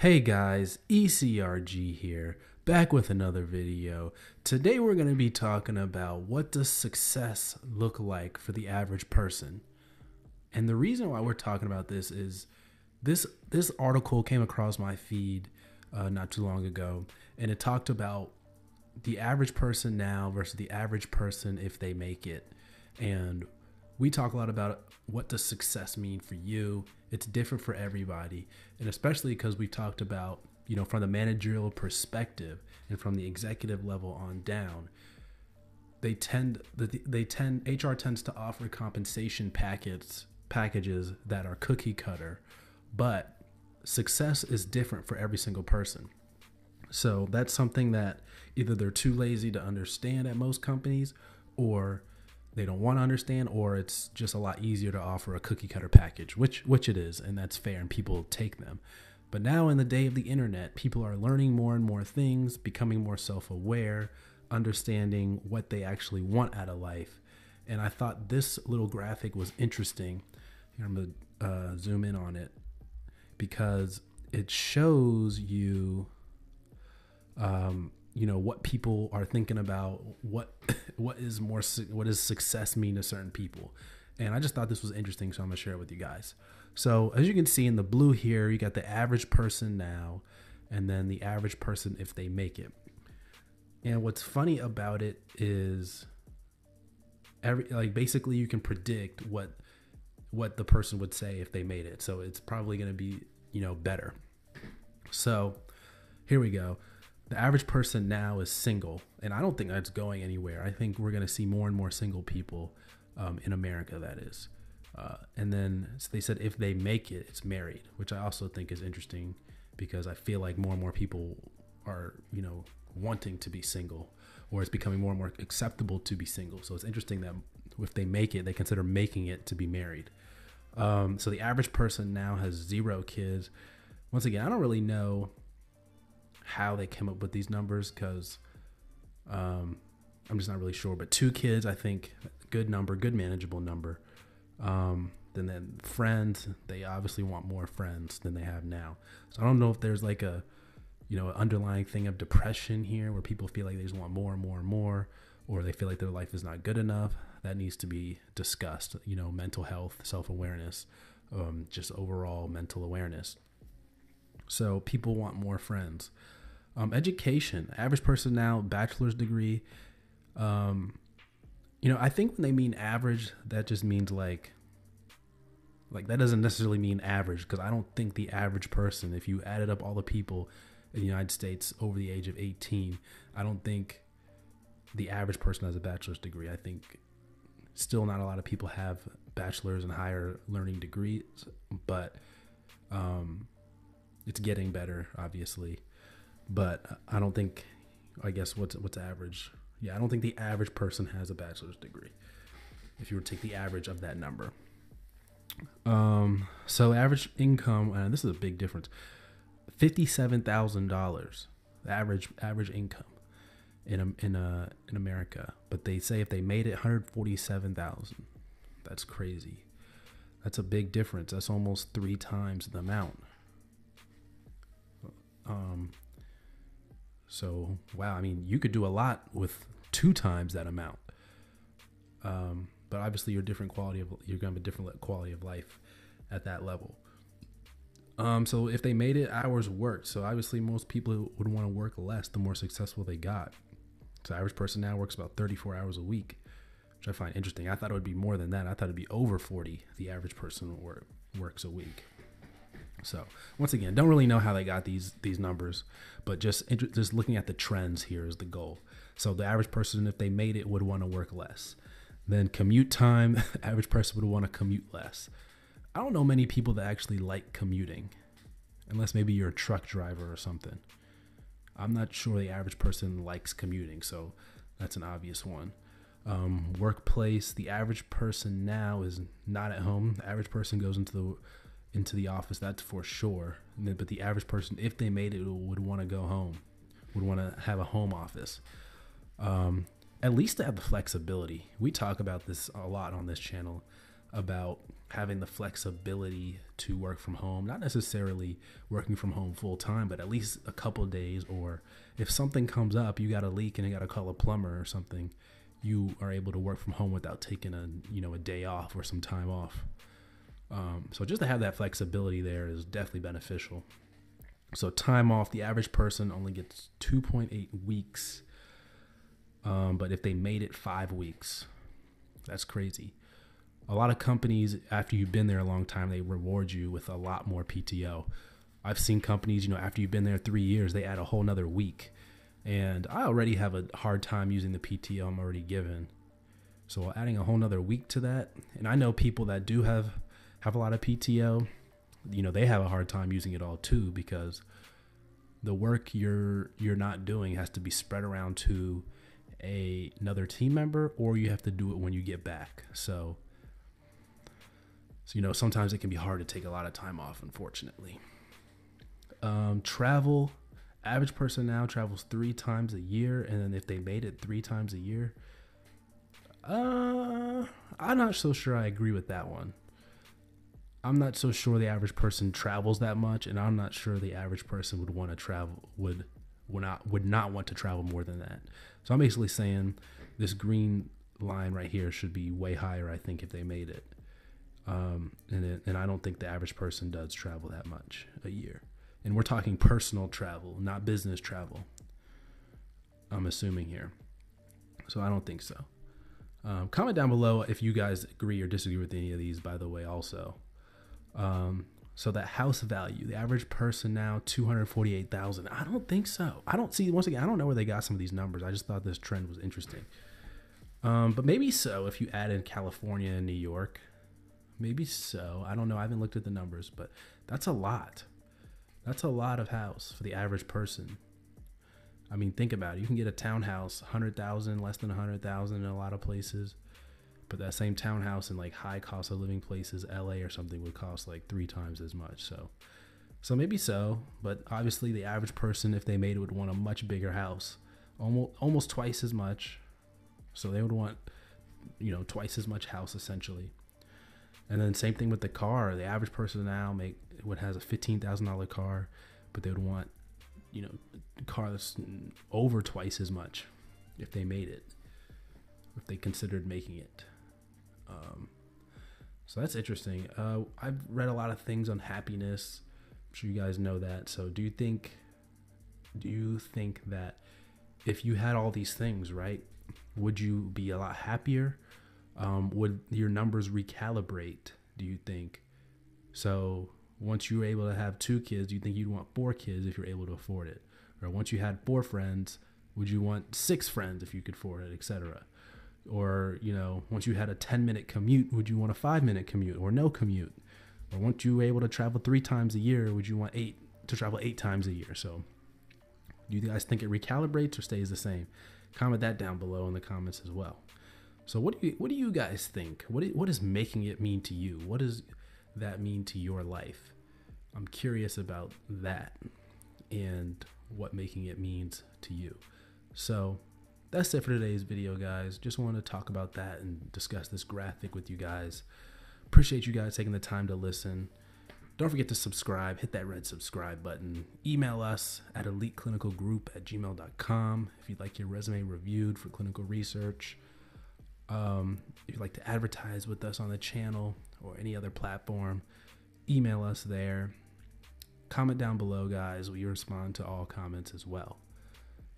Hey guys, ECRG here, back with another video. Today we're going to be talking about what does success look like for the average person. And the reason why we're talking about this is this this article came across my feed uh, not too long ago, and it talked about the average person now versus the average person if they make it. And we talk a lot about what does success mean for you. It's different for everybody, and especially because we've talked about you know from the managerial perspective and from the executive level on down. They tend they tend HR tends to offer compensation packets packages that are cookie cutter, but success is different for every single person. So that's something that either they're too lazy to understand at most companies or they don't want to understand or it's just a lot easier to offer a cookie cutter package which which it is and that's fair and people take them. But now in the day of the internet people are learning more and more things becoming more self-aware understanding what they actually want out of life. And i thought this little graphic was interesting. Here, i'm going to uh, zoom in on it because it shows you um, you know what people are thinking about what what is more what does success mean to certain people? And i just thought this was interesting so i'm to share it with you guys. So as you can see in the blue here you got the average person now and then the average person if they make it. And what's funny about it is every like basically you can predict what what the person would say if they made it. So it's probably going to be you know better. So here we go the average person now is single, and I don't think that's going anywhere. I think we're going to see more and more single people um, in America. That is, uh, and then so they said if they make it, it's married, which I also think is interesting because I feel like more and more people are, you know, wanting to be single, or it's becoming more and more acceptable to be single. So it's interesting that if they make it, they consider making it to be married. Um, so the average person now has zero kids. Once again, I don't really know how they came up with these numbers because um, I'm just not really sure. But two kids, I think, good number, good manageable number. Um, then then friends, they obviously want more friends than they have now. So I don't know if there's like a you know underlying thing of depression here where people feel like they just want more and more and more, or they feel like their life is not good enough. That needs to be discussed. You know, mental health, self awareness, um, just overall mental awareness. So people want more friends. Um, education, average person now, bachelor's degree. Um, you know, I think when they mean average, that just means like, like that doesn't necessarily mean average because I don't think the average person, if you added up all the people in the United States over the age of 18, I don't think the average person has a bachelor's degree. I think still not a lot of people have bachelor's and higher learning degrees, but um, it's getting better, obviously but I don't think. I guess what's what's average? Yeah, I don't think the average person has a bachelor's degree. If you were to take the average of that number. Um, so average income, and this is a big difference. Fifty-seven thousand dollars, average average income in in uh in America. But they say if they made it, one hundred forty-seven thousand. That's crazy. That's a big difference. That's almost three times the amount. Um, so wow, I mean, you could do a lot with two times that amount. Um, but obviously, your different quality of you're gonna have a different quality of life at that level. Um, so if they made it hours worked, so obviously most people would want to work less the more successful they got. So average person now works about 34 hours a week, which I find interesting. I thought it would be more than that. I thought it'd be over 40. The average person work, works a week. So once again, don't really know how they got these these numbers, but just just looking at the trends here is the goal. So the average person, if they made it, would want to work less. Then commute time, average person would want to commute less. I don't know many people that actually like commuting, unless maybe you're a truck driver or something. I'm not sure the average person likes commuting, so that's an obvious one. Um, workplace, the average person now is not at home. The average person goes into the into the office, that's for sure. But the average person, if they made it, would want to go home, would want to have a home office. Um, at least to have the flexibility. We talk about this a lot on this channel. about having the flexibility to work from home, not necessarily working from home full time, but at least a couple days. Or if something comes up, you got a leak and you got to call a plumber or something, you are able to work from home without taking a you know a day off or some time off. Um, so just to have that flexibility there is definitely beneficial. So time off, the average person only gets 2.8 weeks. Um, but if they made it five weeks, that's crazy. A lot of companies, after you've been there a long time, they reward you with a lot more PTO. I've seen companies, you know, after you've been there three years, they add a whole nother week. And I already have a hard time using the PTO I'm already given. So adding a whole nother week to that, and I know people that do have have a lot of PTO, you know, they have a hard time using it all too because the work you're you're not doing has to be spread around to a, another team member or you have to do it when you get back. So so you know, sometimes it can be hard to take a lot of time off unfortunately. Um, travel average person now travels 3 times a year and then if they made it 3 times a year uh I'm not so sure I agree with that one. I'm not so sure the average person travels that much, and I'm not sure the average person would want to travel would would not would not want to travel more than that. So I'm basically saying this green line right here should be way higher. I think if they made it, um, and it, and I don't think the average person does travel that much a year. And we're talking personal travel, not business travel. I'm assuming here, so I don't think so. Um, comment down below if you guys agree or disagree with any of these. By the way, also. Um, so that house value, the average person now, 248,000. I don't think so. I don't see, once again, I don't know where they got some of these numbers. I just thought this trend was interesting. Um, but maybe so if you add in California and New York. Maybe so. I don't know. I haven't looked at the numbers, but that's a lot. That's a lot of house for the average person. I mean, think about it. You can get a townhouse, 100,000, less than 100,000 in a lot of places. But that same townhouse in like high cost of living places, LA or something, would cost like three times as much. So, so maybe so. But obviously, the average person, if they made it, would want a much bigger house, almost almost twice as much. So they would want, you know, twice as much house essentially. And then same thing with the car. The average person now make what has a fifteen thousand dollar car, but they would want, you know, a car over twice as much if they made it, if they considered making it. Um, so that's interesting. Uh, I've read a lot of things on happiness. I'm sure you guys know that. So do you think, do you think that if you had all these things, right, would you be a lot happier? Um, would your numbers recalibrate? Do you think? So once you were able to have two kids, do you think you'd want four kids if you're able to afford it? Or once you had four friends, would you want six friends if you could afford it, etc.? Or you know once you had a 10 minute commute would you want a five minute commute or no commute? Or once you were able to travel three times a year would you want eight to travel eight times a year? So do you guys think it recalibrates or stays the same? Comment that down below in the comments as well. So what do you what do you guys think? What is, what is making it mean to you? What does that mean to your life? I'm curious about that and what making it means to you. So that's it for today's video, guys. Just want to talk about that and discuss this graphic with you guys. Appreciate you guys taking the time to listen. Don't forget to subscribe. Hit that red subscribe button. Email us at eliteclinicalgroup at gmail.com if you'd like your resume reviewed for clinical research. Um, if you'd like to advertise with us on the channel or any other platform, email us there. Comment down below, guys. We respond to all comments as well.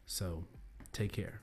So take care.